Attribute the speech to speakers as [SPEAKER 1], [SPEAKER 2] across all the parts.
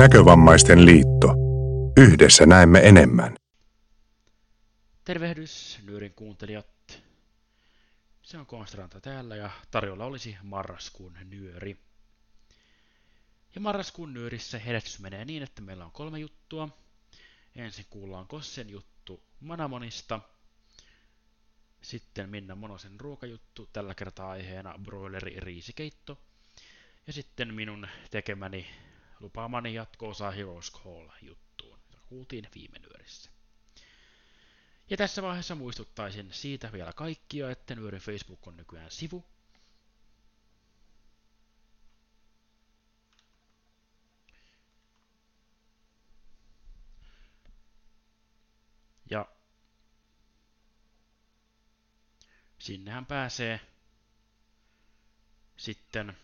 [SPEAKER 1] Näkövammaisten liitto. Yhdessä näemme enemmän.
[SPEAKER 2] Tervehdys, Nyörin kuuntelijat. Se on Konstranta täällä ja tarjolla olisi marraskuun nyöri. Ja marraskuun nyörissä herätys menee niin, että meillä on kolme juttua. Ensin kuullaan Kossen juttu Manamonista. Sitten Minna Monosen ruokajuttu, tällä kertaa aiheena broileri riisikeitto. Ja sitten minun tekemäni lupaamani jatko-osa Heroes Call-juttuun, jota kuultiin viime nyörissä. Ja tässä vaiheessa muistuttaisin siitä vielä kaikkia, että Nyörin Facebook on nykyään sivu. Ja sinnehän pääsee sitten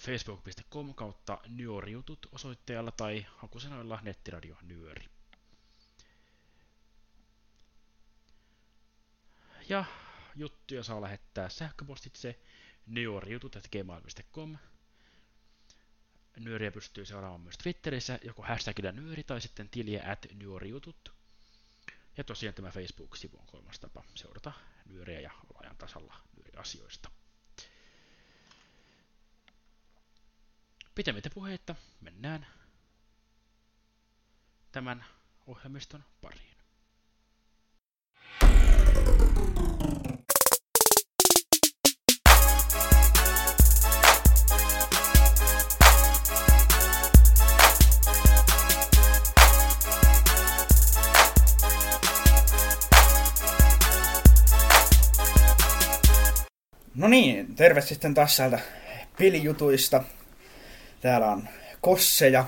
[SPEAKER 2] facebook.com kautta nyörijutut osoitteella tai hakusanoilla nettiradio nyöri. Ja juttuja saa lähettää sähköpostitse nyörijutut.gmail.com Nyöriä pystyy seuraamaan myös Twitterissä, joko hashtagillä nyöri tai sitten tiliä at nyörijutut. Ja tosiaan tämä Facebook-sivu on kolmas tapa seurata nyöriä ja olla ajan tasalla nyöriasioista. Pitemmittä puheitta mennään tämän ohjelmiston pariin.
[SPEAKER 3] No niin, terve sitten taas sieltä pelijutuista. Täällä on Kosseja.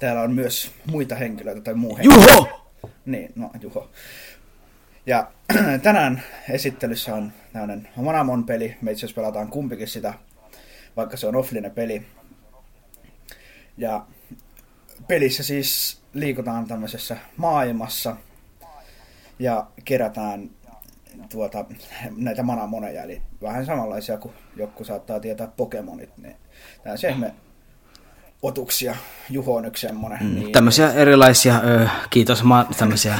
[SPEAKER 3] Täällä on myös muita henkilöitä tai muu henkilö.
[SPEAKER 4] Juho!
[SPEAKER 3] Niin, no Juho. Ja tänään esittelyssä on tämmöinen Manamon peli. Me itse asiassa pelataan kumpikin sitä, vaikka se on offline peli. Ja pelissä siis liikutaan tämmöisessä maailmassa ja kerätään tuota, näitä manamoneja, eli vähän samanlaisia kuin joku saattaa tietää Pokemonit, niin tämmöisiä me otuksia. Juho on yksi semmoinen.
[SPEAKER 4] Mm,
[SPEAKER 3] niin,
[SPEAKER 4] Tämmöisiä erilaisia, ö, kiitos, ma- tämmöisiä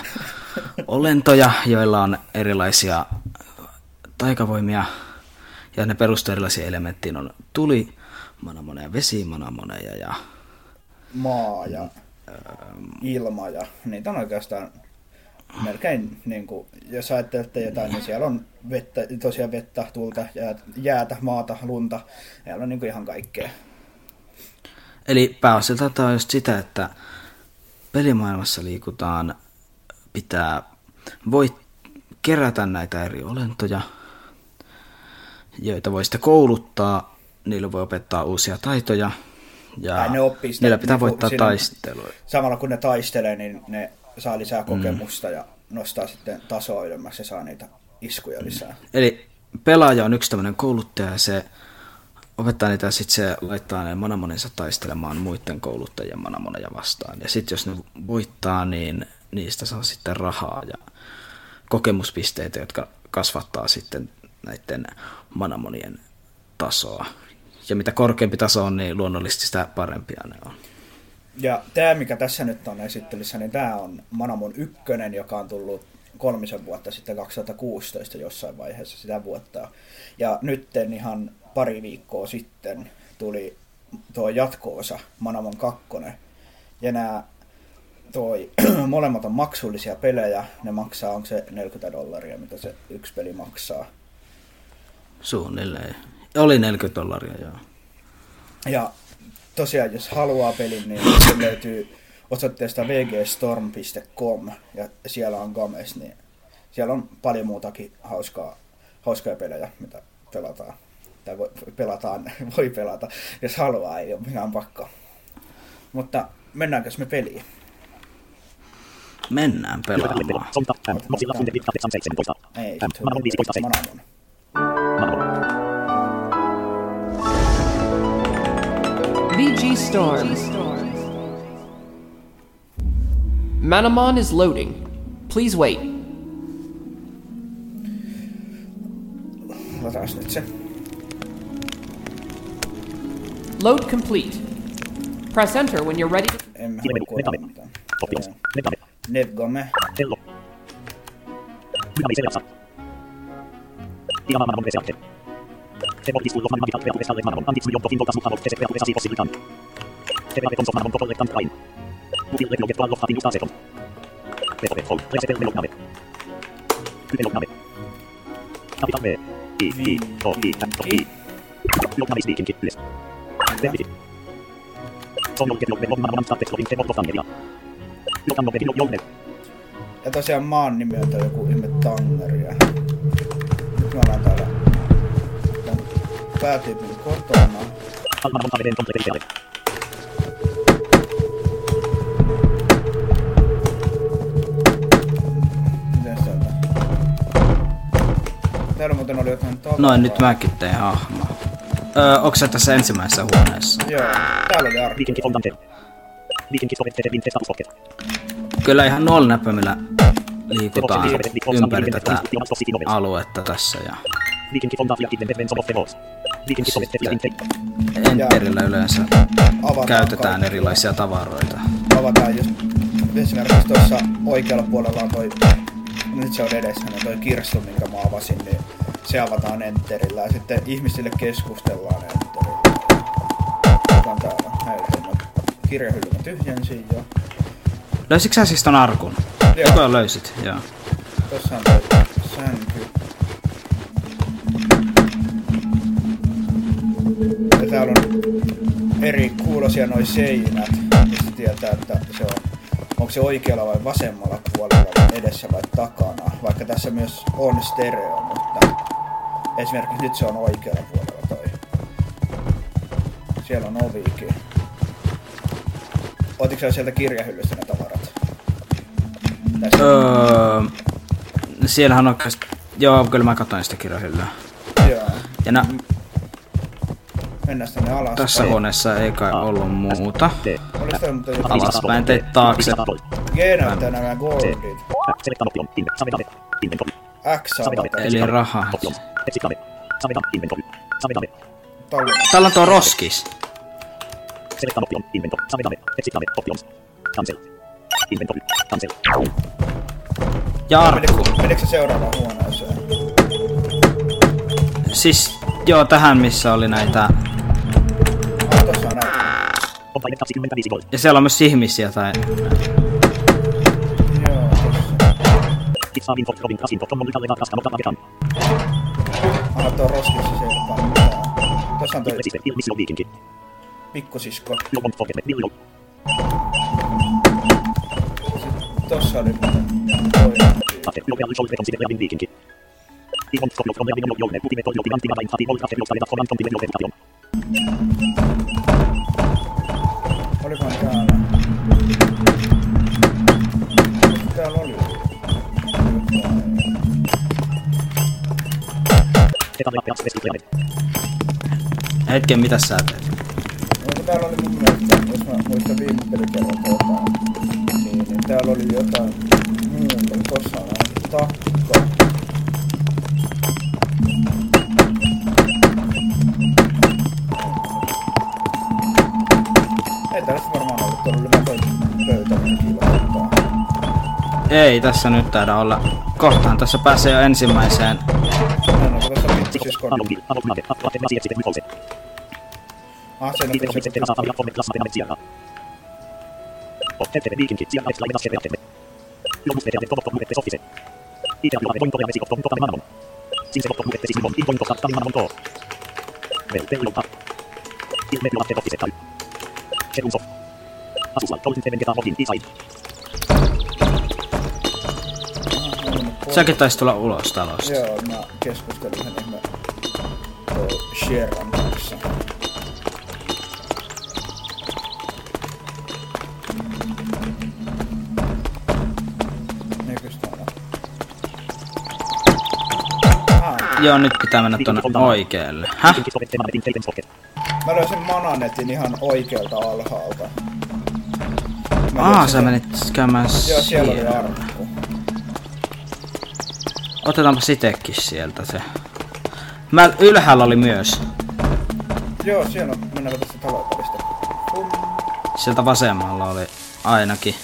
[SPEAKER 4] olentoja, joilla on erilaisia taikavoimia, ja ne perustuu erilaisiin elementtiin. On tuli, manamoneja, vesi, manamoneja ja
[SPEAKER 3] maa ja ilma ja niitä on oikeastaan melkein, niin kuin, jos ajattelette jotain, niin siellä on vettä, tosiaan vettä, tulta, jäätä, jäätä maata, lunta. Siellä on niin kuin ihan kaikkea.
[SPEAKER 4] Eli pääosilta tämä on just sitä, että pelimaailmassa liikutaan, pitää, voi kerätä näitä eri olentoja, joita voi sitten kouluttaa, niille voi opettaa uusia taitoja, ja
[SPEAKER 3] Tai ne oppii sitä,
[SPEAKER 4] niillä pitää
[SPEAKER 3] niinku
[SPEAKER 4] voittaa taisteluja.
[SPEAKER 3] Samalla kun ne taistelee, niin ne saa lisää
[SPEAKER 4] Mm.
[SPEAKER 3] kokemusta ja nostaa sitten tasoa ylemmäksi ja saa niitä iskuja lisää.
[SPEAKER 4] Eli pelaaja on yksi tämmöinen kouluttaja ja se opettaa niitä sitten se laittaa ne manamoninsa taistelemaan muiden kouluttajien manamoneja vastaan. Ja sitten jos ne voittaa, niin niistä saa sitten rahaa ja kokemuspisteitä, jotka kasvattaa sitten näiden manamonien tasoa. Ja mitä korkeampi taso on, niin luonnollisesti sitä parempia ne on.
[SPEAKER 3] Ja tämä, mikä tässä nyt on esittelyssä, niin tämä on Manamon ykkönen, joka on tullut kolmisen vuotta sitten 2016 jossain vaiheessa sitä vuotta. Ja nytten ihan pari viikkoa sitten tuli tuo jatko-osa Manamon kakkonen. Ja nämä toi, molemmat on maksullisia pelejä. Ne maksaa, onko se 40 dollaria, mitä se yksi peli maksaa.
[SPEAKER 4] Suunnilleen. Oli 40 dollaria, joo.
[SPEAKER 3] Ja tosiaan, jos haluaa pelin, niin se löytyy osoitteesta vgstorm.com ja siellä on Games, niin siellä on paljon muutakin hauskaa, hauskaa pelejä, mitä pelataan. Tai voi, pelataan, voi pelata, jos haluaa, ei ole mikään pakko. Mutta mennäänkö me peliin?
[SPEAKER 4] Mennään pelaamaan.
[SPEAKER 3] Ei.
[SPEAKER 5] VG Storm. Manamon is loading. Please wait.
[SPEAKER 3] Otas nyt se.
[SPEAKER 5] Load complete. Press enter when you're ready.
[SPEAKER 6] En
[SPEAKER 3] Ja tosiaan maan nimi on toi joku ihme Tangeria. Nyt mä olen täällä päätyypin kotona. Miten sieltä? Täällä muuten oli jotain tavaraa.
[SPEAKER 4] Noin, nyt mäkin tein hahmoa. Öö, onko se tässä ensimmäisessä huoneessa?
[SPEAKER 3] Joo, täällä oli
[SPEAKER 6] statuspocket.
[SPEAKER 4] Kyllä ihan nolla näppäimillä liikutaan ympäri tätä aluetta tässä ja. Enterillä yleensä
[SPEAKER 3] Avataan
[SPEAKER 4] käytetään
[SPEAKER 3] kaikki.
[SPEAKER 4] erilaisia tavaroita.
[SPEAKER 3] Avataan just esimerkiksi tuossa oikealla puolella on toi, nyt se on edessä, niin toi kirstu, minkä mä avasin, niin se avataan enterillä ja sitten ihmisille keskustellaan enterillä. Joka on täällä näytelmä. Kirjahylly mä tyhjensin jo.
[SPEAKER 4] Löysitkö sä siis ton arkun?
[SPEAKER 3] Joo.
[SPEAKER 4] Joko löysit? Joo.
[SPEAKER 3] Tossa on toi sänky. Ja täällä on eri kuulosia noi seinät, mistä tietää, että se on, onko se oikealla vai vasemmalla puolella, edessä vai takana. Vaikka tässä myös on stereo, mutta esimerkiksi nyt se on oikealla puolella toi. Siellä on oviikin. Otitko sä sieltä kirjahyllystä ne tavarat? Tässä.
[SPEAKER 4] Öö, siellähän on. Joo, kyllä mä katsoin sitä kirjahyllyä.
[SPEAKER 3] Joo.
[SPEAKER 4] Ja nä,
[SPEAKER 3] Mennään tänne alas.
[SPEAKER 4] tässä huoneessa ei kai ollut muuta.
[SPEAKER 3] Olis toi muuten joku...
[SPEAKER 4] Alaspäin teit taakse.
[SPEAKER 3] G näyttää nämä goldit. X.
[SPEAKER 4] Eli raha. Täällä on tuo roskis.
[SPEAKER 6] Selekta option. Inventory. Savedave. Exitave. Options. Cancel. Inventory. Cancel.
[SPEAKER 4] Ja arkku.
[SPEAKER 3] Menikö, se seuraavaan huoneeseen?
[SPEAKER 4] Siis, joo, tähän missä oli näitä...
[SPEAKER 3] Ah, tossa on näitä.
[SPEAKER 6] Opaille 25 gold.
[SPEAKER 4] Ja siellä on myös ihmisiä tai...
[SPEAKER 3] Joo,
[SPEAKER 6] Kitsaa info. Robin Krasinto. Tommon lykälle rakasta. Mutta vaketan.
[SPEAKER 3] Aha, tuo roskissa se ei mitään. Tossa on toi
[SPEAKER 6] Resiste. Ilmissio viikinki.
[SPEAKER 3] pikkusisko.
[SPEAKER 6] Lobon Pocket. Billion.
[SPEAKER 3] Tossa oli muuten toinen.
[SPEAKER 6] Ate. Logeal Sol. Consider Reavin viikinki. Ivon Skopio. From Reavin Jolne. Putime Toyo. Timanti Vadain. Fati. Vol. After. Losta. Fonan. Tontime. Lovetation.
[SPEAKER 3] Olikohan täällä?
[SPEAKER 4] Hetken, mitä sä teet?
[SPEAKER 3] Täällä oli mun mielestä, jos mä muistan viime pelikerralta jotain, niin, niin täällä oli jotain muuta. Tossa on takka. Ei tällaista varmaan ollut, tuolla oli
[SPEAKER 4] Ei tässä nyt taida olla. Kohtaan tässä pääsee jo ensimmäiseen.
[SPEAKER 3] No. Ah.
[SPEAKER 6] Siis. Asusla. Kolmen. Teven. Ketaan. Odin. Isai.
[SPEAKER 4] Säkin taisi tulla ulos talosta.
[SPEAKER 3] Joo, mä keskustelin sen ihme Sherran kanssa. Ah,
[SPEAKER 4] Joo, nyt pitää mennä tonne oikealle. Häh?
[SPEAKER 3] Mä löysin mananetin ihan oikealta alhaalta. Mä
[SPEAKER 4] Aa, sä menit käymään
[SPEAKER 3] Joo, siellä oli
[SPEAKER 4] siellä. Otetaanpa sitekin sieltä se. Mä ylhäällä oli myös.
[SPEAKER 3] Joo, siellä on, mennään tästä talopalista. Pum.
[SPEAKER 4] Sieltä vasemmalla oli ainakin.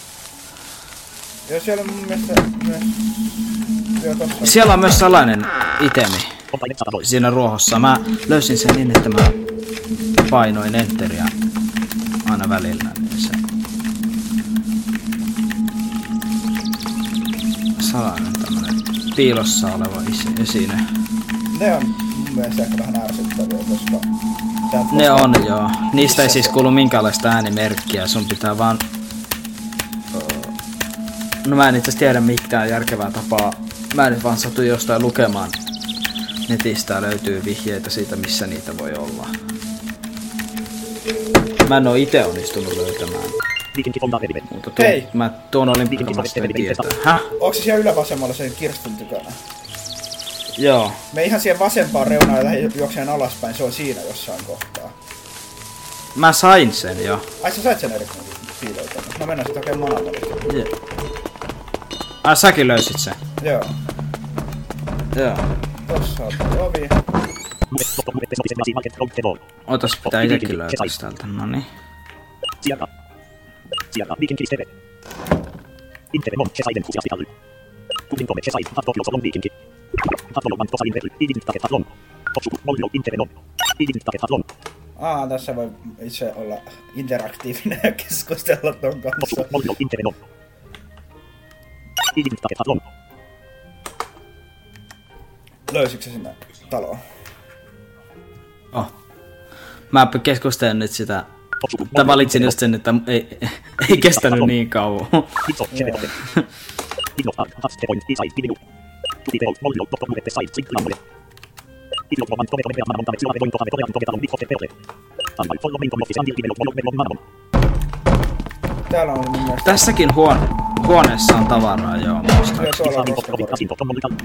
[SPEAKER 3] Joo, siellä on mun mielestä myös... Joo, tossa.
[SPEAKER 4] Siellä on myös salainen itemi
[SPEAKER 6] Kompainen 100 volt.
[SPEAKER 4] siinä ruohossa. Mä löysin sen niin, että mä painoin enteriä aina välillä. Niin se... Salainen piilossa oleva isi- esine.
[SPEAKER 3] Ne on mun mielestä ehkä vähän ärsyttäviä, koska...
[SPEAKER 4] Ne on joo. Niistä ei siis kuulu minkäänlaista äänimerkkiä. Sun pitää vaan... No mä en itse tiedä mitään järkevää tapaa. Mä en nyt vaan satu jostain lukemaan. Netistä löytyy vihjeitä siitä, missä niitä voi olla. Mä en oo itse onnistunut löytämään. Mutta tuo,
[SPEAKER 3] Hei!
[SPEAKER 4] mä tuon olin mukavasti tietää. Häh?
[SPEAKER 3] Onko se siellä ylävasemmalla sen kirstin tykönä?
[SPEAKER 4] Joo.
[SPEAKER 3] Me ihan siihen vasempaan reunaan ja juokseen alaspäin, se on siinä jossain kohtaa.
[SPEAKER 4] Mä sain sen jo.
[SPEAKER 3] Ai sä sait sen eri piiloita. No mennään sitten hakemaan manavalit.
[SPEAKER 4] Je- Ai säkin löysit sen.
[SPEAKER 3] Joo.
[SPEAKER 4] Joo.
[SPEAKER 3] Tossa on toi ovi.
[SPEAKER 4] Otas pitää itekin löytää täältä. No niin.
[SPEAKER 6] Sieltä. Sieltä, viikinki, steve. Intere, mon, chesaiden, kusiasti tally. Kutin tome, chesaid, hatto, josolon, viikinki. Hatto, man, tosalin, verry, idin, taket, hatlon. Topsuku, mollo, intere, non. Idin, taket, hatlon.
[SPEAKER 3] Aa, tässä voi itse olla interaktiivinen ja keskustella ton kanssa.
[SPEAKER 6] Intere, non. Idin, taket, hatlon.
[SPEAKER 3] Löysitkö se sinne taloon?
[SPEAKER 4] Oh. Mä keskustelen nyt sitä. Tai valitsin just sen, että ei, ei kestänyt niin kauan.
[SPEAKER 3] Täällä on mun mielestä...
[SPEAKER 4] Tässäkin huone, huoneessa on tavaraa, joo,
[SPEAKER 3] tuolla on.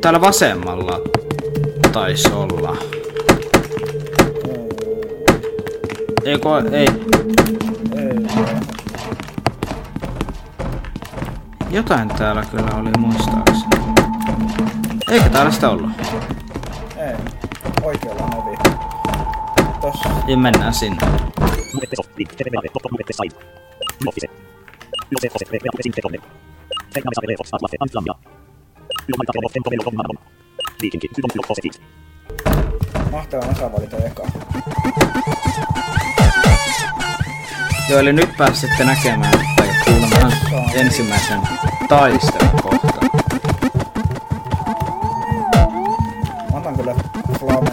[SPEAKER 4] Täällä vasemmalla taisi olla. Ei, ei.
[SPEAKER 3] Ei.
[SPEAKER 4] Jotain täällä kyllä oli muistaakseni. Eikö täällä sitä ollut?
[SPEAKER 3] ei. Oikealla on ovi. Tossa.
[SPEAKER 4] Ja mennään sinne.
[SPEAKER 3] Mahtavaa osaa valita eka.
[SPEAKER 4] Joo, eli nyt pääsette näkemään tai kuulemaan ensimmäisen taistelun kohta.
[SPEAKER 3] Mä otan kyllä Flamen.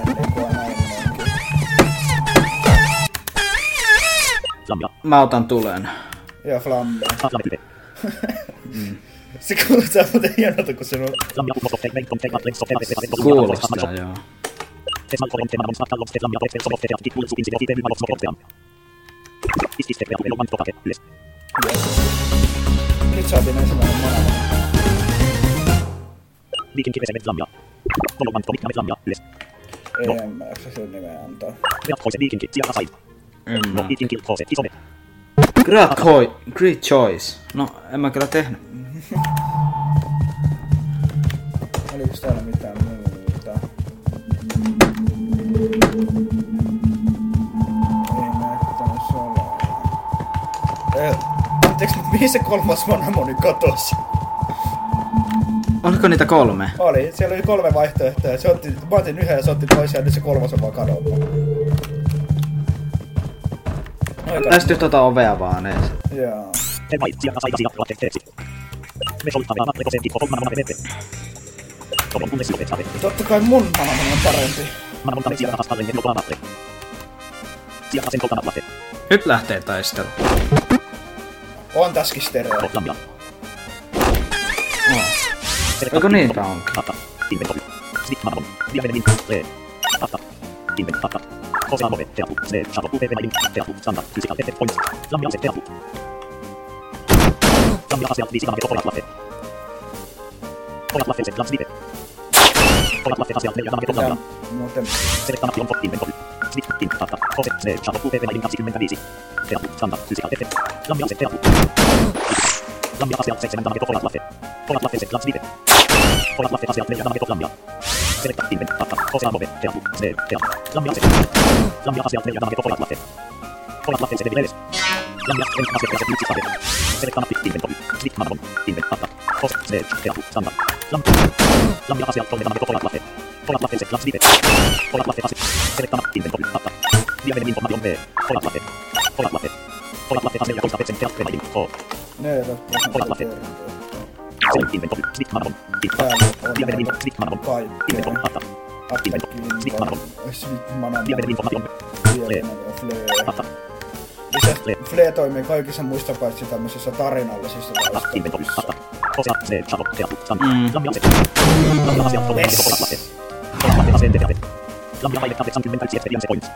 [SPEAKER 6] Lamia.
[SPEAKER 4] Mä otan tulen.
[SPEAKER 3] Joo, Flamme.
[SPEAKER 6] Type.
[SPEAKER 3] Se kuulostaa muuten hienolta, kun se on...
[SPEAKER 4] Kuulostaa, joo.
[SPEAKER 3] Nyt saatiin ensimmäinen manava.
[SPEAKER 6] Viikinki, vesemet, lamia. Kolon, man, tomik, namet, lamia, yles. Hoise, viikinki, sieltä sain. No, viikinki, hoise, isome.
[SPEAKER 4] Great choice. No, en mä kyllä tehnyt.
[SPEAKER 3] Oliko täällä mitään muuta? Eh, anteeksi, mutta mihin se kolmas manamoni katosi?
[SPEAKER 4] Oliko niitä kolme?
[SPEAKER 3] Oli, siellä oli kolme vaihtoehtoa. Se otti, mä otin yhden ja se otti toisen ja nyt se kolmas on vaan kadonnut. Aika.
[SPEAKER 4] Lähesty tota ovea vaan ei.
[SPEAKER 3] Joo. Totta kai mun manamoni on parempi.
[SPEAKER 6] Latte.
[SPEAKER 4] Nyt lähtee taistelu.
[SPEAKER 3] On tässäkin stereo.
[SPEAKER 6] Lamia.
[SPEAKER 4] Oh. Eikö niitä onkin?
[SPEAKER 6] Tata. Inventory. Snip manamon. Diamene min. Le. Tata. Invent. Tata. Kosa move. Teatu. Se. Shadow. UPV main. Teatu. Standard. Physical effect points. Lamia se. Teatu. Lamia asiat. Viisi kanave. Kolat latte. Kolat latte. Se. Lams vive. Kolat latte. Asiat. Neljä Lamia.
[SPEAKER 3] muuten
[SPEAKER 6] Select on for inventory. Lamia asiat kolme, tämä koko lailla. Slite. Olat latte asiat. Selekta nappi inventory. Hatta. Vieminen information B. Olat latte. Olat latte asia 14 petsen teatterein. H.
[SPEAKER 3] 14
[SPEAKER 6] Olat latte.
[SPEAKER 3] kertaa.
[SPEAKER 6] Select inventory. Slit manavon. Info. Slit manavon.
[SPEAKER 3] kaikkea.
[SPEAKER 6] Inventory. Hatta. Inventory. Slit manavon. Vieminen informaation.
[SPEAKER 3] Flare.
[SPEAKER 6] Hatta.
[SPEAKER 3] Lisäksi Flare toimii kaikissa muissa paitsi tämmöisissä tarinallisissa
[SPEAKER 6] Hatta. Inventory.
[SPEAKER 3] taisteluissa.
[SPEAKER 6] Hatta. Osea. Se. Chavo. Teapu. Standard.
[SPEAKER 4] Mm.
[SPEAKER 6] Lammia se. Lammia asiat kolme navetot olat latte. Olat latte aseen teate. Lammia paine 81 experience points.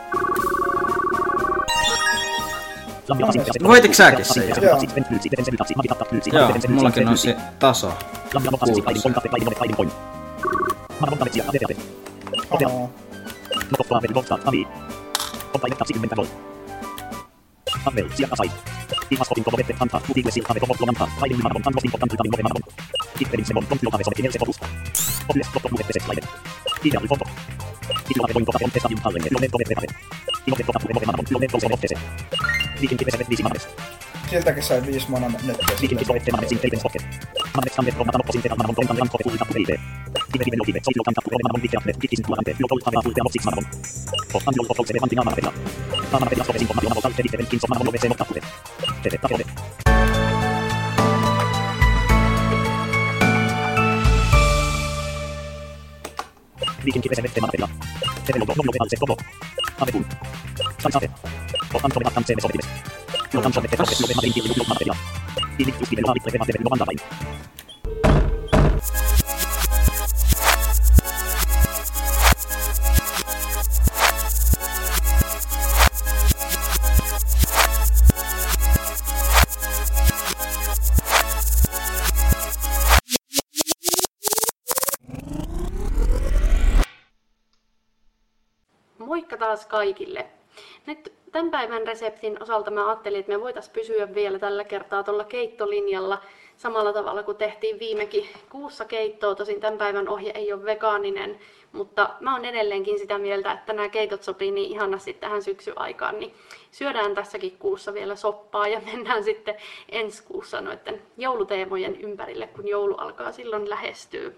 [SPEAKER 6] Lammia asiat aset-
[SPEAKER 4] Voititko säkin jo?
[SPEAKER 3] Joo.
[SPEAKER 4] Joo, mullakin on se taso.
[SPEAKER 6] Lammia on kaksi kaidin point, kappe kaidin monet kaidin point. Manavon kavetsia, ate teate. Opea.
[SPEAKER 3] Ahaa.
[SPEAKER 6] No koppaa veli voltsaa, avi. On paine 20 volt. Anvel, sieltä sai. Hijas Jotin Kolovete, Anta, Utigwe Silka, Veto, Hotlo, Manta, Raidin Marathon, Tango, Sinko, Tantu, Tango, Marathon. Kitterin Sebon, Kontio, Tave, Soveti, Nelse, Fotus. Oples, Totto, Muette, Seslaiden. Ideal, Foto. Titular, Vointo, Taton, Testadium, Tallenne, Lometo, Vete, Tave.
[SPEAKER 3] Sieltä kesä 5 mana nyt.
[SPEAKER 6] Viikin kivesen vetteen Mamy full. Sajsafe. Otan sobre matan sebe sobre pibes. Otan sobre pefas, sobre madrin, tilu,
[SPEAKER 7] tilu, material. Kaikille! Nyt tämän päivän reseptin osalta mä ajattelin, että me voitaisiin pysyä vielä tällä kertaa tuolla keittolinjalla samalla tavalla kuin tehtiin viimekin kuussa keittoa. Tosin tämän päivän ohje ei ole vegaaninen, mutta mä oon edelleenkin sitä mieltä, että nämä keitot sopii niin ihanasti tähän syksyaikaan, niin syödään tässäkin kuussa vielä soppaa ja mennään sitten ensi kuussa noiden jouluteemojen ympärille, kun joulu alkaa silloin lähestyä.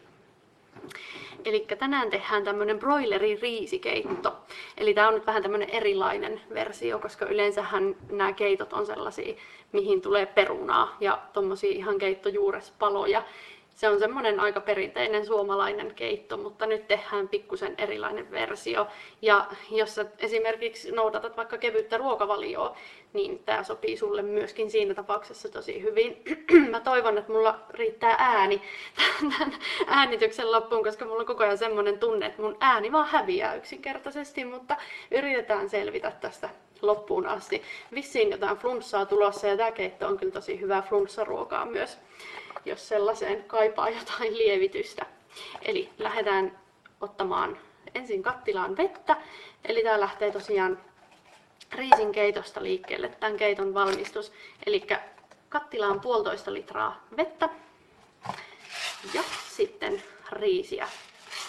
[SPEAKER 7] Eli tänään tehdään tämmönen broileri riisikeitto. Eli tämä on nyt vähän tämmönen erilainen versio, koska yleensähän nämä keitot on sellaisia, mihin tulee perunaa ja tommosia ihan keittojuurespaloja. Se on semmoinen aika perinteinen suomalainen keitto, mutta nyt tehdään pikkusen erilainen versio. Ja jos sä esimerkiksi noudatat vaikka kevyttä ruokavalioa, niin tämä sopii sulle myöskin siinä tapauksessa tosi hyvin. Mä toivon, että mulla riittää ääni tämän äänityksen loppuun, koska mulla on koko ajan semmoinen tunne, että mun ääni vaan häviää yksinkertaisesti, mutta yritetään selvitä tästä loppuun asti. Vissiin jotain flunssaa tulossa ja tämä keitto on kyllä tosi hyvää flunssaruokaa myös, jos sellaiseen kaipaa jotain lievitystä. Eli lähdetään ottamaan ensin kattilaan vettä. Eli tämä lähtee tosiaan riisin keitosta liikkeelle, tämän keiton valmistus. Eli kattilaan puolitoista litraa vettä ja sitten riisiä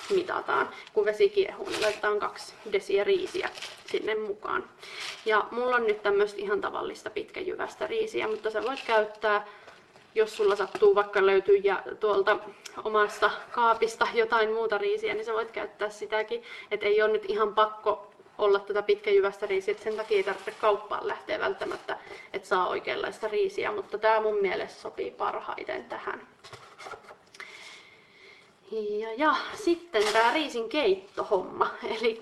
[SPEAKER 7] mitataan. Kun vesi kiehuu, niin laitetaan kaksi desiä riisiä sinne mukaan. Ja mulla on nyt tämmöistä ihan tavallista pitkäjyvästä riisiä, mutta sä voit käyttää, jos sulla sattuu vaikka löytyy ja tuolta omasta kaapista jotain muuta riisiä, niin sä voit käyttää sitäkin. Että ei ole nyt ihan pakko olla tätä pitkäjyvästä riisiä, että sen takia ei tarvitse kauppaan lähteä välttämättä, että saa oikeanlaista riisiä, mutta tämä mun mielestä sopii parhaiten tähän. Ja, ja sitten tämä riisin keittohomma. Eli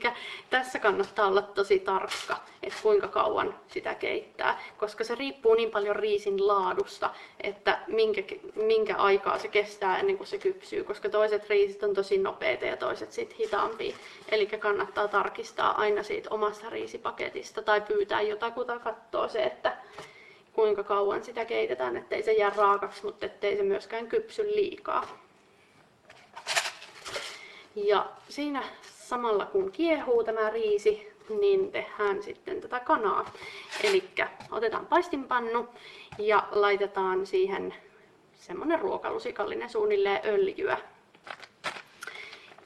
[SPEAKER 7] tässä kannattaa olla tosi tarkka, että kuinka kauan sitä keittää, koska se riippuu niin paljon riisin laadusta, että minkä, minkä aikaa se kestää ennen kuin se kypsyy, koska toiset riisit on tosi nopeita ja toiset sitten hitaampia. Eli kannattaa tarkistaa aina siitä omasta riisipaketista tai pyytää jotakuta katsoa se, että kuinka kauan sitä keitetään, ettei se jää raakaksi, mutta ettei se myöskään kypsy liikaa. Ja siinä samalla kun kiehuu tämä riisi, niin tehdään sitten tätä kanaa. Eli otetaan paistinpannu ja laitetaan siihen semmonen ruokalusikallinen suunnilleen öljyä.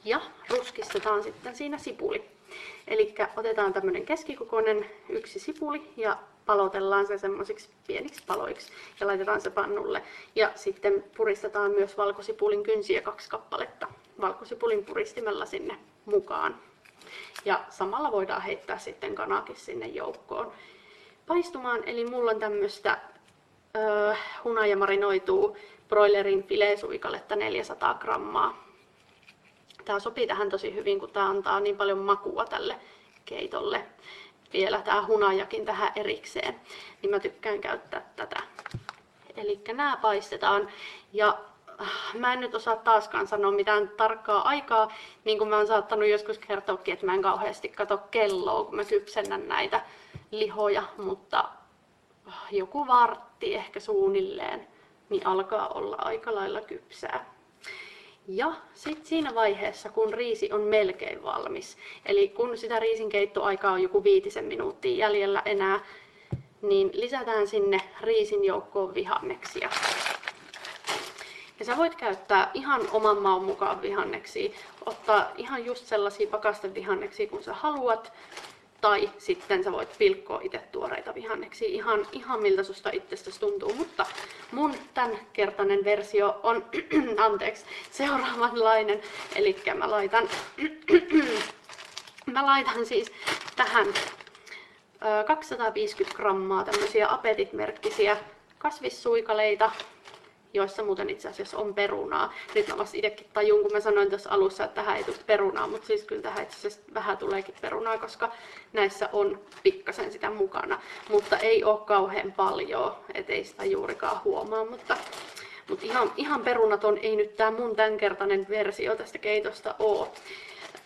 [SPEAKER 7] Ja ruskistetaan sitten siinä sipuli. Eli otetaan tämmöinen keskikokoinen yksi sipuli ja palotellaan se semmoisiksi pieniksi paloiksi ja laitetaan se pannulle. Ja sitten puristetaan myös valkosipulin kynsiä kaksi kappaletta valkosipulin puristimella sinne mukaan. Ja samalla voidaan heittää sitten kanakin sinne joukkoon paistumaan. Eli mulla on tämmöistä öö, hunajamarinoituu broilerin filesuikaletta 400 grammaa. Tämä sopii tähän tosi hyvin, kun tämä antaa niin paljon makua tälle keitolle. Vielä tämä hunajakin tähän erikseen, niin mä tykkään käyttää tätä. Eli nämä paistetaan ja mä en nyt osaa taaskaan sanoa mitään tarkkaa aikaa, niin kuin mä oon saattanut joskus kertoakin, että mä en kauheasti kato kelloa, kun mä kypsennän näitä lihoja, mutta äh, joku vartti ehkä suunnilleen, niin alkaa olla aika lailla kypsää. Ja sitten siinä vaiheessa, kun riisi on melkein valmis, eli kun sitä riisinkeittoaikaa on joku viitisen minuuttia jäljellä enää, niin lisätään sinne riisin joukkoon vihanneksia. Ja sä voit käyttää ihan oman maun mukaan vihanneksia, ottaa ihan just sellaisia pakastevihanneksia kun sä haluat, tai sitten sä voit pilkkoa itse tuoreita vihanneksia ihan, ihan miltä susta itsestäsi tuntuu. Mutta mun tämänkertainen versio on anteeksi, seuraavanlainen. Eli mä laitan, mä laitan siis tähän 250 grammaa tämmöisiä apetit-merkkisiä kasvissuikaleita, joissa muuten itse asiassa on perunaa. Nyt mä vasta itsekin tajun, kun mä sanoin tuossa alussa, että tähän ei tule perunaa, mutta siis kyllä tähän itse asiassa vähän tuleekin perunaa, koska näissä on pikkasen sitä mukana. Mutta ei ole kauhean paljon, ettei sitä juurikaan huomaa, mutta mutta ihan, ihan perunaton ei nyt tämä mun tämänkertainen versio tästä keitosta ole.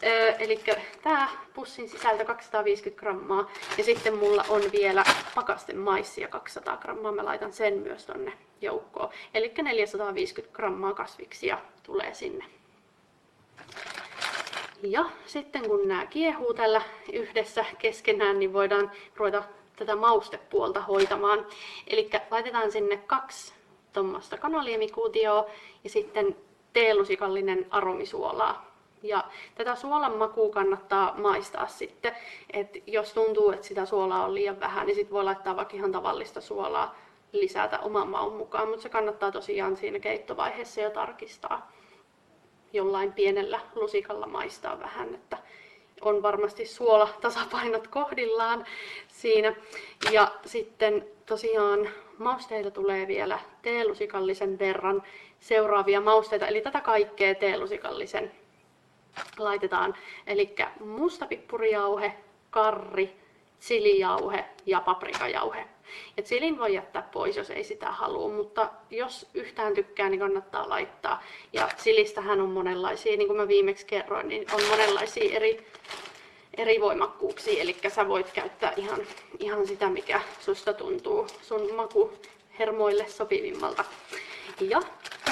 [SPEAKER 7] Öö, eli tämä pussin sisältö 250 grammaa ja sitten mulla on vielä pakasten maissia 200 grammaa. Mä laitan sen myös tonne joukkoon. Eli 450 grammaa kasviksia tulee sinne. Ja sitten kun nämä kiehuu tällä yhdessä keskenään, niin voidaan ruveta tätä maustepuolta hoitamaan. Eli laitetaan sinne kaksi tuommoista kanaliemikuutioa ja sitten teelusikallinen aromisuolaa ja tätä suolan makua kannattaa maistaa sitten. Et jos tuntuu, että sitä suolaa on liian vähän, niin sitten voi laittaa vaikka ihan tavallista suolaa lisätä oman maun mukaan, mutta se kannattaa tosiaan siinä keittovaiheessa jo tarkistaa jollain pienellä lusikalla maistaa vähän, että on varmasti suola tasapainot kohdillaan siinä. Ja sitten tosiaan mausteita tulee vielä teelusikallisen verran seuraavia mausteita, eli tätä kaikkea teelusikallisen laitetaan. Eli mustapippurijauhe, karri, chilijauhe ja paprikajauhe. Ja chilin voi jättää pois, jos ei sitä halua, mutta jos yhtään tykkää, niin kannattaa laittaa. Ja chilistähän on monenlaisia, niin kuin mä viimeksi kerroin, niin on monenlaisia eri, eri voimakkuuksia. Eli sä voit käyttää ihan, ihan sitä, mikä susta tuntuu sun maku hermoille sopivimmalta. Ja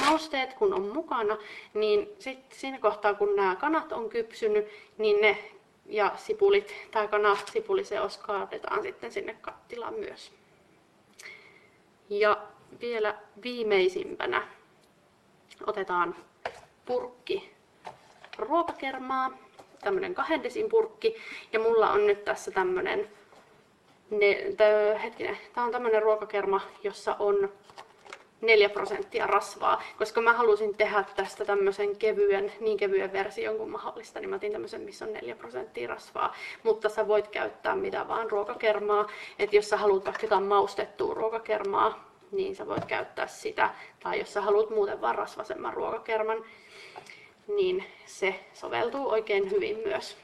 [SPEAKER 7] mausteet kun on mukana, niin sitten siinä kohtaa kun nämä kanat on kypsynyt, niin ne ja sipulit, tämä kana sipuliseos kaadetaan sitten sinne kattilaan myös. Ja vielä viimeisimpänä otetaan purkki ruokakermaa, tämmönen kahden desin purkki, ja mulla on nyt tässä tämmönen ne, tö, hetkinen, tää on tämmönen ruokakerma, jossa on 4 prosenttia rasvaa, koska mä halusin tehdä tästä tämmöisen kevyen, niin kevyen version kuin mahdollista, niin mä otin tämmöisen, missä on 4 prosenttia rasvaa, mutta sä voit käyttää mitä vaan ruokakermaa, että jos sä haluat vaikka jotain maustettua ruokakermaa, niin sä voit käyttää sitä, tai jos sä haluat muuten vaan rasvasemman ruokakerman, niin se soveltuu oikein hyvin myös.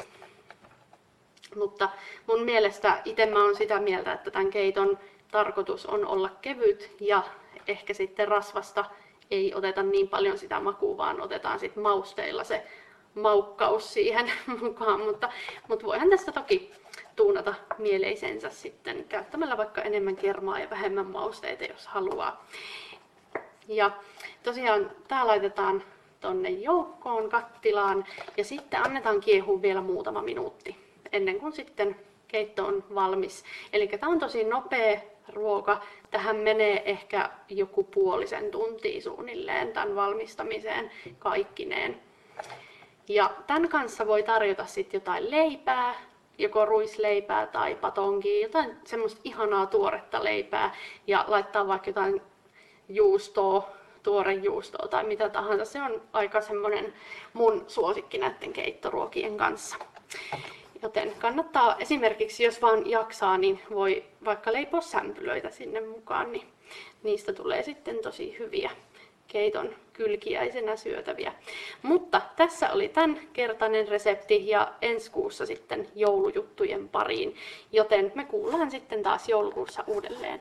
[SPEAKER 7] Mutta mun mielestä itse mä oon sitä mieltä, että tämän keiton tarkoitus on olla kevyt ja ehkä sitten rasvasta ei oteta niin paljon sitä makua, vaan otetaan sitten mausteilla se maukkaus siihen mukaan, mutta, mutta voihan tästä toki tuunata mieleisensä sitten käyttämällä vaikka enemmän kermaa ja vähemmän mausteita, jos haluaa. Ja tosiaan tämä laitetaan tonne joukkoon kattilaan ja sitten annetaan kiehua vielä muutama minuutti ennen kuin sitten keitto on valmis. Eli tämä on tosi nopea ruoka. Tähän menee ehkä joku puolisen tuntia suunnilleen tämän valmistamiseen kaikkineen. Ja tämän kanssa voi tarjota sitten jotain leipää, joko ruisleipää tai patonkia, jotain semmoista ihanaa tuoretta leipää ja laittaa vaikka jotain juustoa, tuorejuustoa tai mitä tahansa. Se on aika semmoinen mun suosikki näiden keittoruokien kanssa. Joten kannattaa esimerkiksi, jos vaan jaksaa, niin voi vaikka leipoa sämpylöitä sinne mukaan, niin niistä tulee sitten tosi hyviä keiton kylkiäisenä syötäviä. Mutta tässä oli tämän kertainen resepti ja ensi kuussa sitten joulujuttujen pariin, joten me kuullaan sitten taas joulukuussa uudelleen.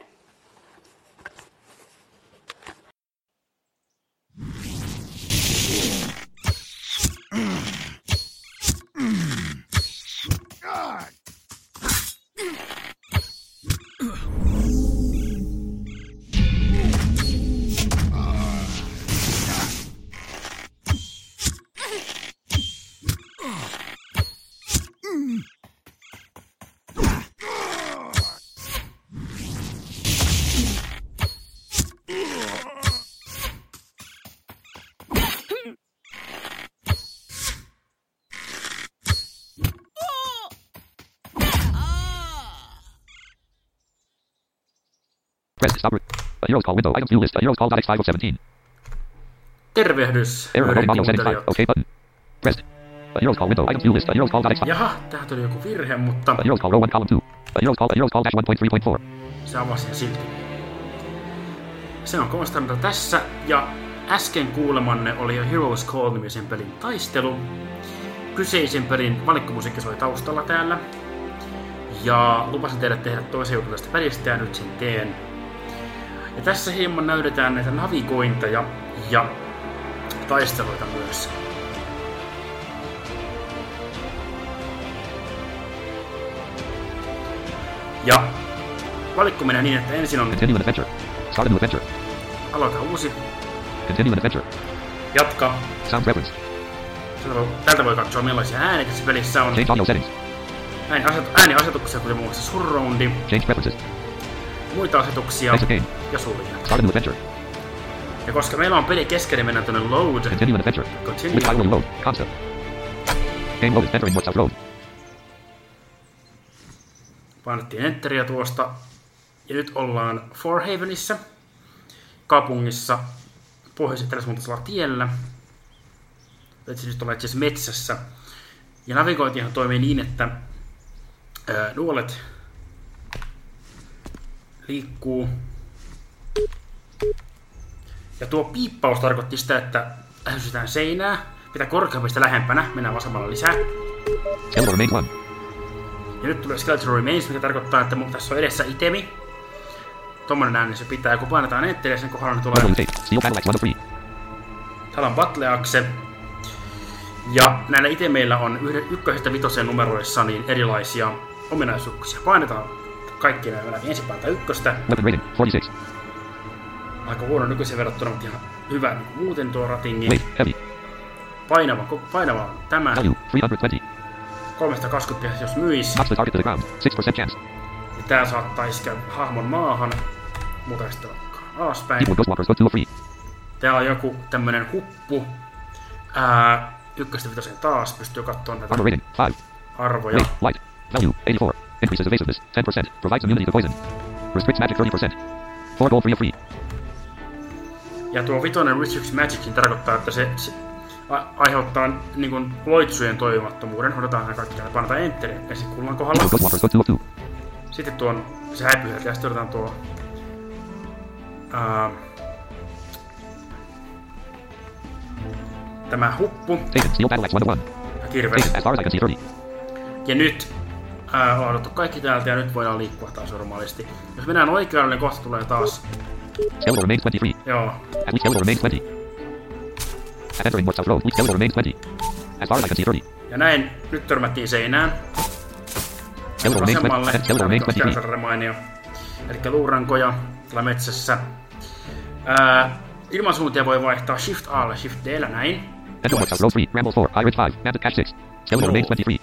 [SPEAKER 8] Press stop. A hero's call window. Items view list. A hero's call. X5 of 17.
[SPEAKER 9] Tervehdys,
[SPEAKER 8] Error code audio settings 5.
[SPEAKER 9] kuuntelijat.
[SPEAKER 8] OK button. Pressed. A hero's call window. Items view list. A hero's call. X5.
[SPEAKER 9] Jaha, tähän tuli joku virhe, mutta
[SPEAKER 8] A hero's call row 1 column 2. A hero's call. A hero's call dash 1.3.4.
[SPEAKER 9] se avasi sen silti. Se on Konstanta tässä, ja äsken kuulemanne oli jo Heroes Call-nimisen pelin taistelu. Kyseisen pelin valikkomusiikki soi taustalla täällä. Ja lupasin teille tehdä toisen jutun tästä pelistä, ja nyt sen teen. Ja tässä hieman näytetään näitä navigointeja ja taisteluita myös. Ja valikko menee niin, että ensin on
[SPEAKER 8] Continue adventure. Start a new adventure.
[SPEAKER 9] aloita uusi,
[SPEAKER 8] Continue adventure.
[SPEAKER 9] jatka.
[SPEAKER 8] Sound preference.
[SPEAKER 9] Täältä voi, katsoa millaisia ääniä tässä pelissä on.
[SPEAKER 8] Change audio settings.
[SPEAKER 9] Ääniasetu, ääniasetuksia, kuten muun muassa surroundi,
[SPEAKER 8] Change preferences.
[SPEAKER 9] muita asetuksia
[SPEAKER 8] Exit game.
[SPEAKER 9] Ja sulje.
[SPEAKER 8] Start new adventure.
[SPEAKER 9] Ja koska meillä on peli kesken, niin mennään tuonne load.
[SPEAKER 8] Continue an adventure.
[SPEAKER 9] Continue.
[SPEAKER 8] Which file will load? Concept. Game load is entering South Road.
[SPEAKER 9] Painettiin enteriä tuosta. Ja nyt ollaan Forhavenissa, kaupungissa, pohjois-eteläsuuntaisella tiellä. Itse nyt ollaan itse metsässä. Ja navigointihan toimii niin, että ää, nuolet liikkuu. Ja tuo piippaus tarkoitti sitä, että lähestytään seinää. Mitä korkeampi sitä lähempänä, mennään vasemmalla lisää.
[SPEAKER 8] Skeletal remains 1.
[SPEAKER 9] Ja nyt tulee Skeleton Remains, mikä tarkoittaa, että mun tässä on edessä itemi. Tommonen ääni se pitää, kun painetaan Enteriä sen kohdalla, niin tulee
[SPEAKER 8] state. Steel battle axe 1 of 3.
[SPEAKER 9] täällä on Battle-akse. Ja näillä itemeillä on yhden, ykkösestä vitosen numeroissa niin erilaisia ominaisuuksia. Painetaan kaikki nämä läpi. Ensin painetaan ykköstä.
[SPEAKER 8] Weapon rating 46.
[SPEAKER 9] Aika huono nykyisen verrattuna, mutta ihan hyvä niin muuten tuo ratingi.
[SPEAKER 8] Weight.
[SPEAKER 9] Painava, painava on tämä.
[SPEAKER 8] Value 320.
[SPEAKER 9] 320 jos myis.
[SPEAKER 8] Knocks the target to the ground. 6% chance.
[SPEAKER 9] Ja tää saattaa iskeä hahmon maahan. Sitten vaikka alaspäin.
[SPEAKER 8] Equal Ghostwalkers go 2 of 3.
[SPEAKER 9] Täällä on joku tämmönen huppu. Ää, ykköstä vitosen taas pystyy katsomaan näitä
[SPEAKER 8] Armor rating 5.
[SPEAKER 9] arvoja.
[SPEAKER 8] Weight light. Value 84. Increases evasiveness 10%. Provides immunity to poison. Restricts magic 30%. 4 gold 3 of 3.
[SPEAKER 9] Ja tuo vitonen Restrict Magic niin tarkoittaa, että se, se aiheuttaa niin kuin loitsujen toimimattomuuden. Odotetaan nämä kaikki täällä. Painetaan Enter ensin kulman kohdalla.
[SPEAKER 8] Equal Ghostwalkers go 2 of 2.
[SPEAKER 9] Sitten tuon, se häipyy ja sitten otetaan tuo... Ää, tämä huppu
[SPEAKER 8] Taken. Steel battle axe 1 of 1.
[SPEAKER 9] ja kirves.
[SPEAKER 8] Taken. As far as I can see 30.
[SPEAKER 9] Ja nyt ää, otettu kaikki täältä ja nyt voidaan liikkua taas normaalisti. Jos mennään oikealle, niin kohta tulee taas...
[SPEAKER 8] Skeletal remains 23.
[SPEAKER 9] Joo,
[SPEAKER 8] At weak skeletal remains 20. At entering North South Road. Skeletal remains 20. As far as I can see 30.
[SPEAKER 9] ja näin. Nyt törmättiin seinään.
[SPEAKER 8] Skeletal remains 20.
[SPEAKER 9] Vasemmalle.
[SPEAKER 8] At skeletal remains 23.
[SPEAKER 9] Skeleton Eli luurankoja täällä metsässä. Ää, ilmansuuntia voi vaihtaa Shift A Shift D näin.
[SPEAKER 8] Enter North South Road 3. Ramble 4. Iris 5. Bandit Cash 6. Skeletal remains 23.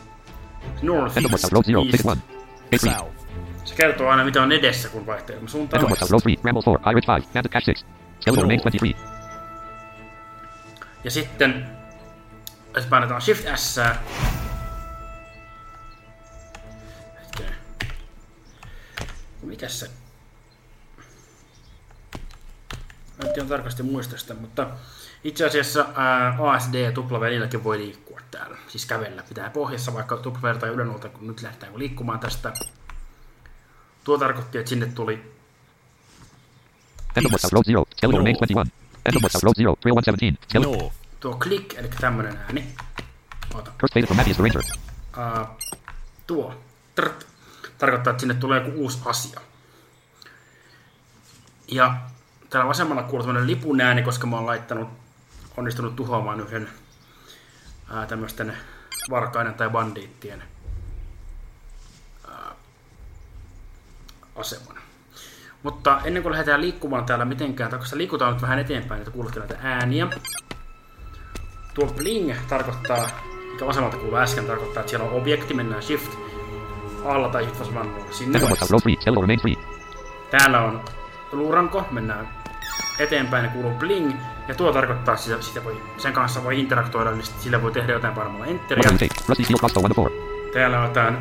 [SPEAKER 9] North
[SPEAKER 8] Enter North South Road 0.
[SPEAKER 9] East.
[SPEAKER 8] Ticket 1. Gate 3.
[SPEAKER 9] Se kertoo aina mitä on edessä, kun vaihtaa ilmansuuntaa.
[SPEAKER 8] Enter North South Road 3. Ramble 4. Iris 5. Bandit Cash 6. Skeletal remains 23.
[SPEAKER 9] Ja sitten sitten painetaan Shift S. Hetkinen. Mikäs se? Mä en tiedä tarkasti muista sitä, mutta itse asiassa ää, ASD ja W voi liikkua täällä. Siis kävellä. Pitää pohjassa vaikka W tai ylänolta, kun nyt lähdetään liikkumaan tästä. Tuo tarkoitti, että sinne tuli
[SPEAKER 8] Endobots out road 0. Skeletal remains 21. Endobots out road 0. Trail 117. Skeletal.
[SPEAKER 9] tuo click, eli tämmönen ääni. Oota.
[SPEAKER 8] Curse faded from Matthews the Ranger.
[SPEAKER 9] Uh, tuo. Trt, tarkoittaa, että sinne tulee joku uusi asia. Ja täällä vasemmalla kuuluu tämmönen lipun ääni, koska mä oon laittanut, onnistunut tuhoamaan yhden ää, tämmöisten varkaiden tai bandiittien aseman. Mutta ennen kuin lähdetään liikkumaan täällä mitenkään, tai koska liikutaan nyt vähän eteenpäin, että kuulette näitä ääniä. Tuo bling tarkoittaa, mikä vasemmalta kuuluu äsken, tarkoittaa, että siellä on objekti, mennään shift alla tai shift vasemmalla sinne.
[SPEAKER 8] Endobots out road 3. Skeletal remains 3.
[SPEAKER 9] Täällä on luuranko, mennään eteenpäin ja kuuluu bling. Ja tuo tarkoittaa, että sitä, sitä voi, sen kanssa voi interaktoida, niin sillä voi tehdä jotain painamalla enteriä.
[SPEAKER 8] 108. Rusty steel crossbow 1 to 4.
[SPEAKER 9] Täällä on jotain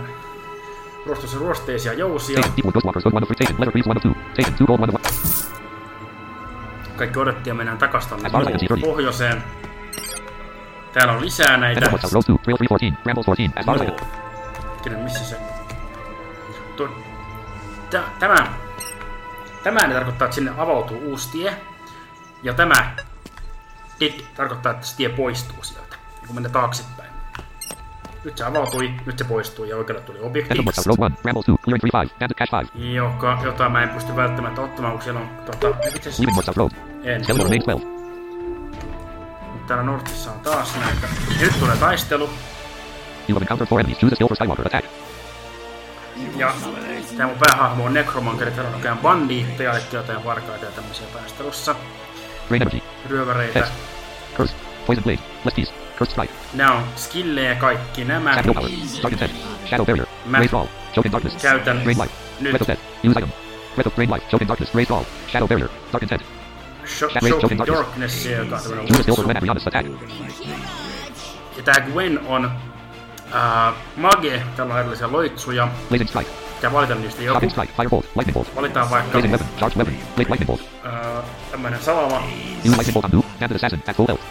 [SPEAKER 9] ja ruosteisia jousia.
[SPEAKER 8] Taken. Deepwood Ghostwalkers good 1 to 3. Taken. Leather Thieves 1 to 2. Taken. 2 gold 1 to 1.
[SPEAKER 9] Kaikki odotti ja mennään takas
[SPEAKER 8] thirty.
[SPEAKER 9] pohjoiseen. Täällä on lisää näitä.
[SPEAKER 8] Endobots out road 2. Trail 314. Brambles 14. As far as I can...
[SPEAKER 9] Hetkinen, missä se... Tuo... Tä, tämä... Tämä tarkoittaa, että sinne avautuu uusi tie. Ja tämä... Dead tarkoittaa, että se tie poistuu sieltä. Kun menee taaksepäin. Nyt se avautui, nyt se poistuu ja oikealle tuli objekti.
[SPEAKER 8] Endobots out road 1. Brambles 2. Clearing 3 5. Bandit cache 5.
[SPEAKER 9] Joka, jota mä en pysty välttämättä ottamaan, kun siellä on tota... En.
[SPEAKER 8] Skeletal remains 12.
[SPEAKER 9] Mutta täällä Northissa on taas näitä. Ja nyt tulee taistelu.
[SPEAKER 8] You have encountered four enemies. Choose a skill for Skywalker. Attack.
[SPEAKER 9] Ja tää mun päähahmo on Necromancer, täällä on oikein bandiitteja, eli jotain varkaita ja tämmöisiä taistelussa.
[SPEAKER 8] Drain energy.
[SPEAKER 9] Ryöväreitä.
[SPEAKER 8] Curse. Poison blade. Left. Cursed strike.
[SPEAKER 9] Nää on skillejä kaikki nämä.
[SPEAKER 8] Sack willpower. Dark intent. Shadow barrier.
[SPEAKER 9] Mä-
[SPEAKER 8] Raise all. Choke in darkness.
[SPEAKER 9] Käytän
[SPEAKER 8] Drain life.
[SPEAKER 9] nyt
[SPEAKER 8] of death. Use item. Of drain life. Choke in darkness. Raise all. Shadow barrier. Dark intent.
[SPEAKER 9] Sho- Shocking Darknessia, joka on tämmönen
[SPEAKER 8] Choose a skill for
[SPEAKER 9] uusi.
[SPEAKER 8] when Adrianus attack.
[SPEAKER 9] Ja tää Gwen on äh, mage, täällä on erilaisia loitsuja.
[SPEAKER 8] Blazing strike.
[SPEAKER 9] Pitää valita niistä joku.
[SPEAKER 8] Shocking strike. Fire bolt. Lightning bolt.
[SPEAKER 9] Valitaan vaikka
[SPEAKER 8] Blazing weapon. Charged weapon. Blade lightning bolt.
[SPEAKER 9] äh, tämmönen salama.
[SPEAKER 8] Use lightning bolt on Boo. Bandit assassin at full health.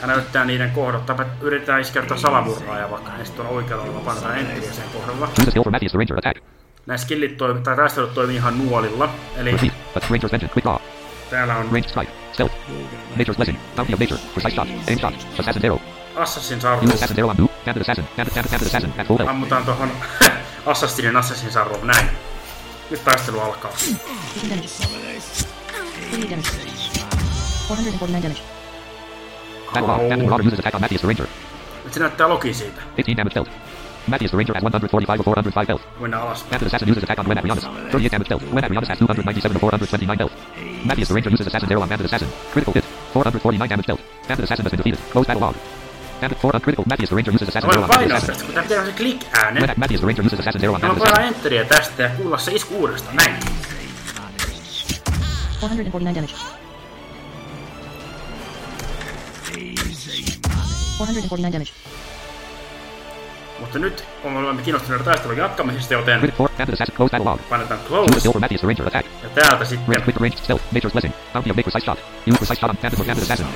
[SPEAKER 9] Hän näyttää niiden kohdat. Tai yritetään iskertaa salamurraa vaikka hän sitten on oikealla painetaan entriä sen kohdalla. Nämä skillit toimii, tai taistelut toimii ihan nuolilla. Eli täällä on
[SPEAKER 8] Ranged strike. Stealth. Nature's blessing. Bounty of nature. Precise shot. Aim shot. Assassin's arrow.
[SPEAKER 9] Assassin's
[SPEAKER 8] Use
[SPEAKER 9] Arrow.
[SPEAKER 8] assassin's arrow on Boo. Bandit assassin. Bandit assassin at full health.
[SPEAKER 9] Ammutaan tohon Assassinin Assassin's Arrow. Näin. Nyt taistelu alkaa.
[SPEAKER 10] Taking damage. 38 damage. 449 damage.
[SPEAKER 8] Battle log. Bandit marauder uses attack on Matthias the Ranger.
[SPEAKER 9] Nyt se näyttää logi siitä.
[SPEAKER 8] 15 damage dealt. Matthias the Ranger has 145 of 405 health.
[SPEAKER 9] Mennään alas.
[SPEAKER 8] Bandit assassin uses attack on Gwen Adrianus. 38 damage dealt. Gwen Adrianus has 297 of 429 health. Matthias the Ranger uses assassin's arrow on Bandit assassin. Critical hit. 449 damage dealt. Bandit assassin has been defeated. Close battle log. Bandit 4 uncritical. Matthias the Ranger uses assassin's arrow on Bandit
[SPEAKER 9] painaa
[SPEAKER 8] assassin.
[SPEAKER 9] tästä, kun tää pitää olla se click-ääne.
[SPEAKER 8] Gwen, Matthias the Ranger uses assassin's arrow on
[SPEAKER 9] Mä
[SPEAKER 8] Bandit
[SPEAKER 9] voin
[SPEAKER 8] assassin.
[SPEAKER 9] enteriä tästä ja kuulla se isku uudestaan. Näin.
[SPEAKER 10] 449 damage. 449 damage.
[SPEAKER 9] Mutta nyt on olemme kiinnostuneita taistelun jatkamisesta, joten
[SPEAKER 8] Critic 4. Bandit assassin. Close battle log.
[SPEAKER 9] painetaan
[SPEAKER 8] Choose a skill
[SPEAKER 9] close.
[SPEAKER 8] for Matthias the Ranger attack.
[SPEAKER 9] Ja täältä sitten
[SPEAKER 8] Range quick ranged stealth. Nature's blessing. Bounty of nature. Precise shot. Use precise shot on Bandit Bandit assassin.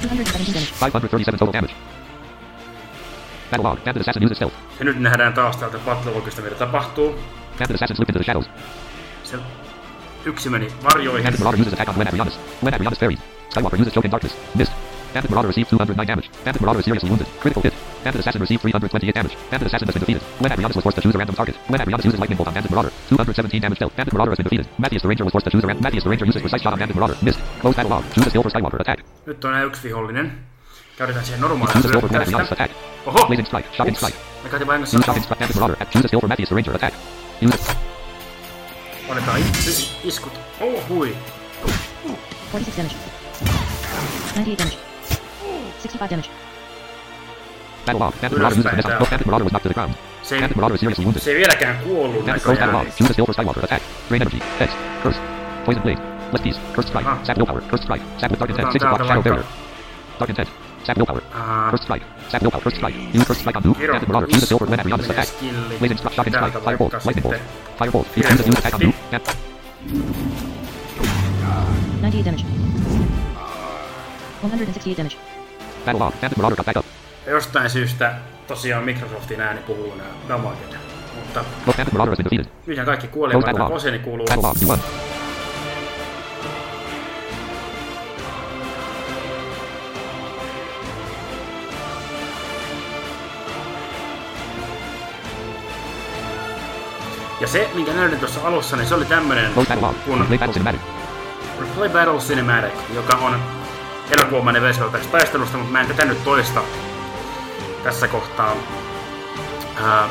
[SPEAKER 10] Two hundred seventeen damage.
[SPEAKER 8] 537 total damage. Battle log. Bandit assassin uses stealth.
[SPEAKER 9] Ja nyt nähdään taas täältä Battlelogista, mitä tapahtuu.
[SPEAKER 8] Bandit assassin slipped into the shadows.
[SPEAKER 9] Se yksi meni varjoihin.
[SPEAKER 8] Bandit Marauder uses attack on Gwen Adrianus. Gwen Adrianus fairies. Skywalker uses choke in darkness. Missed. Bandit Marauder received 209 damage. Bandit Marauder is seriously wounded. Critical hit. Bandit Assassin received 328 damage. Bandit Assassin has been defeated. Gwen Adrianus was forced to choose a random target. Gwen Adrianus uses lightning bolt on Bandit Marauder. 217 damage dealt. Bandit Marauder has been defeated. Matthias the Ranger was forced to choose a random. Matthias the Ranger uses precise shot on Bandit Marauder. Missed. Close battle log. Choose a skill for Skywalker. Attack.
[SPEAKER 9] Nyt on yksi vihollinen. Käytetään siihen
[SPEAKER 8] Choose a
[SPEAKER 9] normaalia
[SPEAKER 8] skill for Gwen Adrianus.
[SPEAKER 9] hyökkäystä.
[SPEAKER 8] Attack.
[SPEAKER 9] Oho!
[SPEAKER 8] Blazing strike. Shocking
[SPEAKER 9] Ups.
[SPEAKER 8] strike.
[SPEAKER 9] Me käytiin vahingossa
[SPEAKER 8] Use shocking strike. Bandit Marauder. At- Choose a skill for Matthias the Ranger. Attack. Use it.
[SPEAKER 9] Annetaan is- iskut. Oh hui.
[SPEAKER 10] 46 damage. 98 damage. 65 damage.
[SPEAKER 8] Battle log. Phantom Marauder uses the
[SPEAKER 9] Ylöspäin
[SPEAKER 8] missile. No, Phantom Marauder was knocked to the ground.
[SPEAKER 9] Se ei,
[SPEAKER 8] Phantom Marauder is seriously wounded.
[SPEAKER 9] se ei vieläkään kuollut
[SPEAKER 8] Phantom Close battle
[SPEAKER 9] näköjään.
[SPEAKER 8] log. Choose a skill for Skywalker. Attack. Drain energy. Hex. Curse. Poison blade. Left piece. Cursed strike.
[SPEAKER 9] Ah.
[SPEAKER 8] Sap willpower. Cursed strike. Sap with dark intent.
[SPEAKER 9] Otetaan
[SPEAKER 8] Six o'clock.
[SPEAKER 9] täältä
[SPEAKER 8] Shadow
[SPEAKER 9] vaikka-
[SPEAKER 8] barrier. Dark intent. Tap no
[SPEAKER 9] power.
[SPEAKER 8] Uh, first strike. Tap no power. First strike. Use first strike on
[SPEAKER 9] blue.
[SPEAKER 8] Tap Marauder Use a silver when at the
[SPEAKER 9] other
[SPEAKER 8] attack. Blazing strike. shocking and
[SPEAKER 9] strike.
[SPEAKER 8] Firebolt. Lightning bolt. Firebolt. Use a new attack on blue. Tap.
[SPEAKER 10] 98 damage. 168 damage.
[SPEAKER 8] Battle log. Tap Marauder got back up.
[SPEAKER 9] Jostain syystä tosiaan Microsoftin ääni puhuu nää Damaged. Mutta... Yhden kaikki kuolee,
[SPEAKER 8] mutta
[SPEAKER 9] Boseni kuuluu...
[SPEAKER 8] Battle log.
[SPEAKER 9] Ja se, minkä näytin tuossa alussa, niin se oli tämmönen kun
[SPEAKER 8] Play.
[SPEAKER 9] Replay Battle Cinematic, joka on elokuvainen versio tästä taistelusta, mutta mä en tätä nyt toista tässä kohtaa. Ää,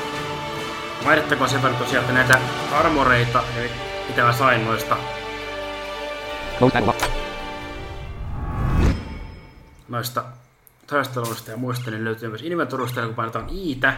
[SPEAKER 9] mainittakoon sen verran tosiaan, että näitä armoreita, eli mitä mä sain noista, noista taisteluista ja muista, niin löytyy myös inventorusta, kun painetaan iitä.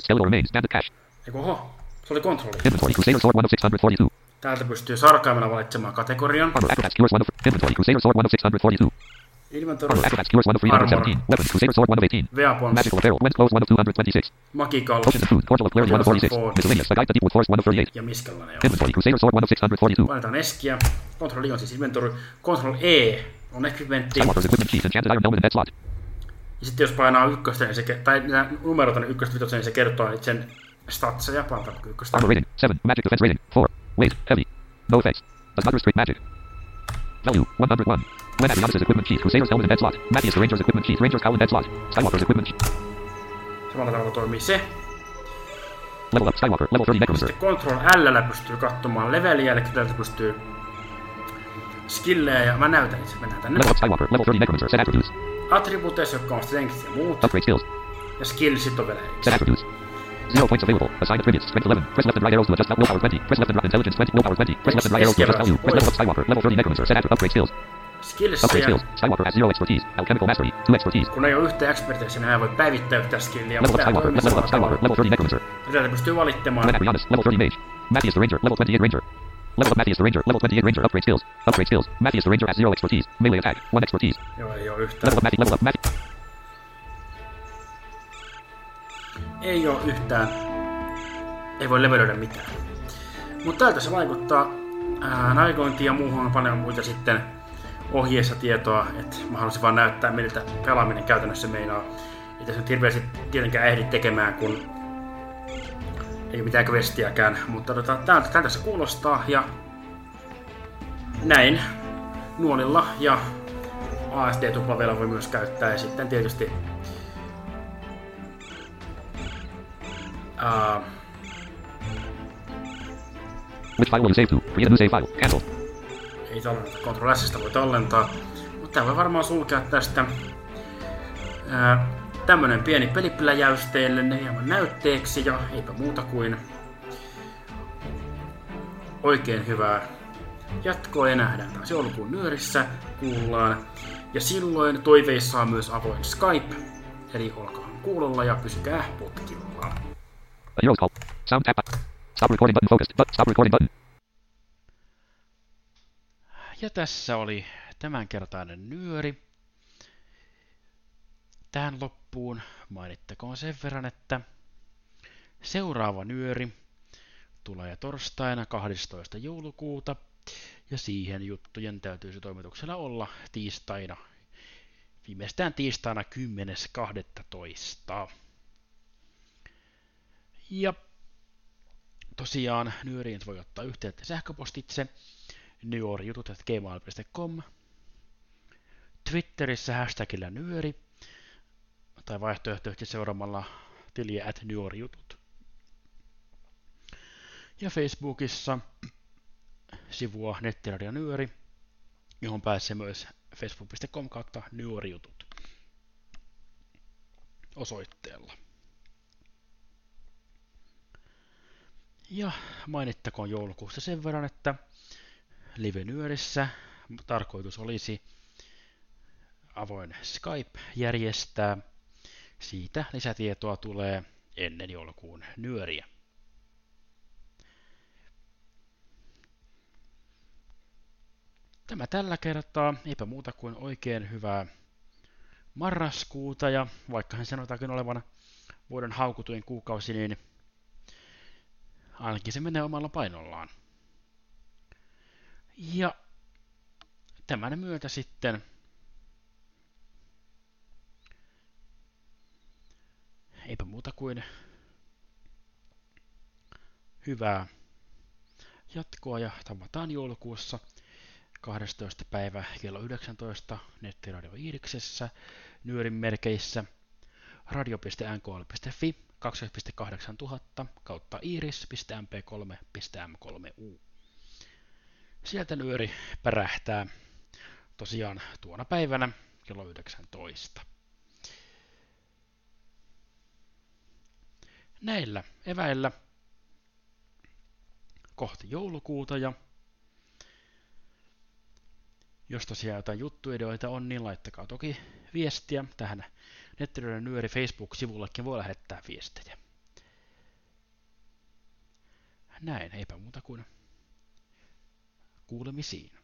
[SPEAKER 8] Skeletal remains. Cache.
[SPEAKER 9] Eiku, oho, se oli kontrolli.
[SPEAKER 8] Inventory. Crusader sword 1 of 642.
[SPEAKER 9] Täältä pystyy sarkaimella valitsemaan kategorian.
[SPEAKER 8] Armor. Acrobats skewers 1 of inventory. Crusader sword 1 of 642.
[SPEAKER 9] Inventory,
[SPEAKER 8] Armor. Acrobats skewers 1 of 317.
[SPEAKER 9] Armor.
[SPEAKER 8] Weapons. Crusader sword 1 of 18.
[SPEAKER 9] Weapons,
[SPEAKER 8] Magical apparel. When's close 1 of 226.
[SPEAKER 9] Magikal
[SPEAKER 8] Potions and food. Cordial of clarity 1 of 46.
[SPEAKER 9] Four.
[SPEAKER 8] Miscellaneous. A guide to deep with force 1 of 38.
[SPEAKER 9] ja Miskelainen.
[SPEAKER 8] Inventory. Crusader sword 1 of 642.
[SPEAKER 9] Painetaan eskiä. Control I on siis inventory. Control E on equipmentti.
[SPEAKER 8] Skywalker's equipment sheath. Enchanted iron helmet and bed slot.
[SPEAKER 9] Ja sitten jos painaa ykköstä, niin se, tai numerot on ykköstä niin se kertoo sen statseja. Painetaan ykköstä.
[SPEAKER 8] Armor rating. 7. Magic defense rating. 4. Weight. Heavy. No effects. Does not restrict magic. Value. 101. When at Rihanna's equipment sheath. Crusader's helmet and bed slot. Matthias the Ranger's equipment sheath. Ranger's cowl and bed slot. Skywalker's equipment sheath.
[SPEAKER 9] Samalla tavalla toimii se.
[SPEAKER 8] Level up. Skywalker. Level 30 necromancer.
[SPEAKER 9] Sitten Control L pystyy katsomaan leveliä, eli täältä pystyy skillejä, ja mä näytän itse, mennään tänne.
[SPEAKER 8] Level up. Skywalker. Level 30 necromancer. Set attributes.
[SPEAKER 9] Attributeissa, jotka on strength ja muut,
[SPEAKER 8] Upgrade skills.
[SPEAKER 9] ja skillsit on vielä
[SPEAKER 8] Set attributes. Zero points available. Assign attributes. Strength 11. Press left and right arrows to adjust willpower 20. Press left and right intelligence 20. Willpower 20. Press left and right arrows to adjust value. Press level up Skywalker. Level 30 necromancer. Set attribute. Upgrade skills. Upgrade skills. Skywalker has zero expertise. Alchemical mastery. Two expertise.
[SPEAKER 9] kun ei ole yhtä expertiä, niin ei voi päivittää yhtä skilliä,
[SPEAKER 8] Level up Skywalker. Level up Skywalker. Level 30 necromancer.
[SPEAKER 9] Ja Täältä pystyy valittamaan
[SPEAKER 8] When at Level 30 mage. Matthias the Ranger. Level 28 ranger. Level up Matthias the Ranger. Level 28 ranger. Upgrade skills. Upgrade skills. Matthias the Ranger has zero expertise. Melee attack. One expertise.
[SPEAKER 9] Joo, ei oo yhtään.
[SPEAKER 8] Level up Matthew. Level up Matthew.
[SPEAKER 9] Ei oo yhtään. Ei voi levelöidä mitään. Mutta tältä se vaikuttaa. Ää, ja muuhun on paljon muita sitten ohjeessa tietoa, että mä haluaisin vaan näyttää, miltä pelaaminen käytännössä meinaa. Ei tässä nyt hirveästi tietenkään ehdi tekemään, kun ei mitään questiäkään, mutta tota, tältä, tältä se kuulostaa ja näin nuolilla ja ASD-tuplavella voi myös käyttää ja sitten tietysti ää,
[SPEAKER 8] Which file will you save to? Create a new save file. Cancel.
[SPEAKER 9] ei tallenneta Ctrl Sistä voi tallentaa, mutta tämä voi varmaan sulkea tästä ää, tämmönen pieni pelipläjäys teille hieman näytteeksi ja eipä muuta kuin oikein hyvää jatkoa ja nähdään taas joulukuun nyörissä, kuullaan. Ja silloin toiveissa on myös avoin Skype, eli olkaa kuulolla ja pysykää putkilla.
[SPEAKER 8] A call. Sound tap. Stop recording button focused. But stop recording button.
[SPEAKER 9] Ja tässä oli tämänkertainen nyöri. Tähän loppuun mainittakoon sen verran, että seuraava nyöri tulee torstaina 12. joulukuuta ja siihen juttujen täytyisi toimituksella olla tiistaina, viimeistään tiistaina 10.12. Ja tosiaan nyöriin voi ottaa yhteyttä sähköpostitse nyorijutut.gmail.com Twitterissä hashtagillä nyöri tai vaihtoehtoisesti seuraamalla tiliä at nyorijutut. Ja Facebookissa sivua Nettiradio Nyöri, johon pääsee myös facebook.com kautta nyorijutut osoitteella. Ja mainittakoon joulukuusta sen verran, että live-nyörissä tarkoitus olisi avoin Skype järjestää
[SPEAKER 2] Siitä lisätietoa tulee ennen joulukuun nyöriä. Tämä tällä kertaa, eipä muuta kuin oikein hyvää marraskuuta ja vaikka hän sanotaankin olevan vuoden haukutuin kuukausi, niin ainakin se menee omalla painollaan. Ja tämän myötä sitten eipä muuta kuin hyvää jatkoa ja tavataan joulukuussa 12. päivä kello 19 nettiradio Iiriksessä nyörin merkeissä radio.nkl.fi 2.8000 kautta iris.mp3.m3u. Sieltä nyöri pärähtää tosiaan tuona päivänä kello 19. Näillä eväillä kohti joulukuuta ja jos tosiaan jotain juttuideoita on, niin laittakaa toki viestiä tähän Nettilyöden nyöri Facebook-sivullekin voi lähettää viestejä. Näin, eipä muuta kuin kuulemisiin.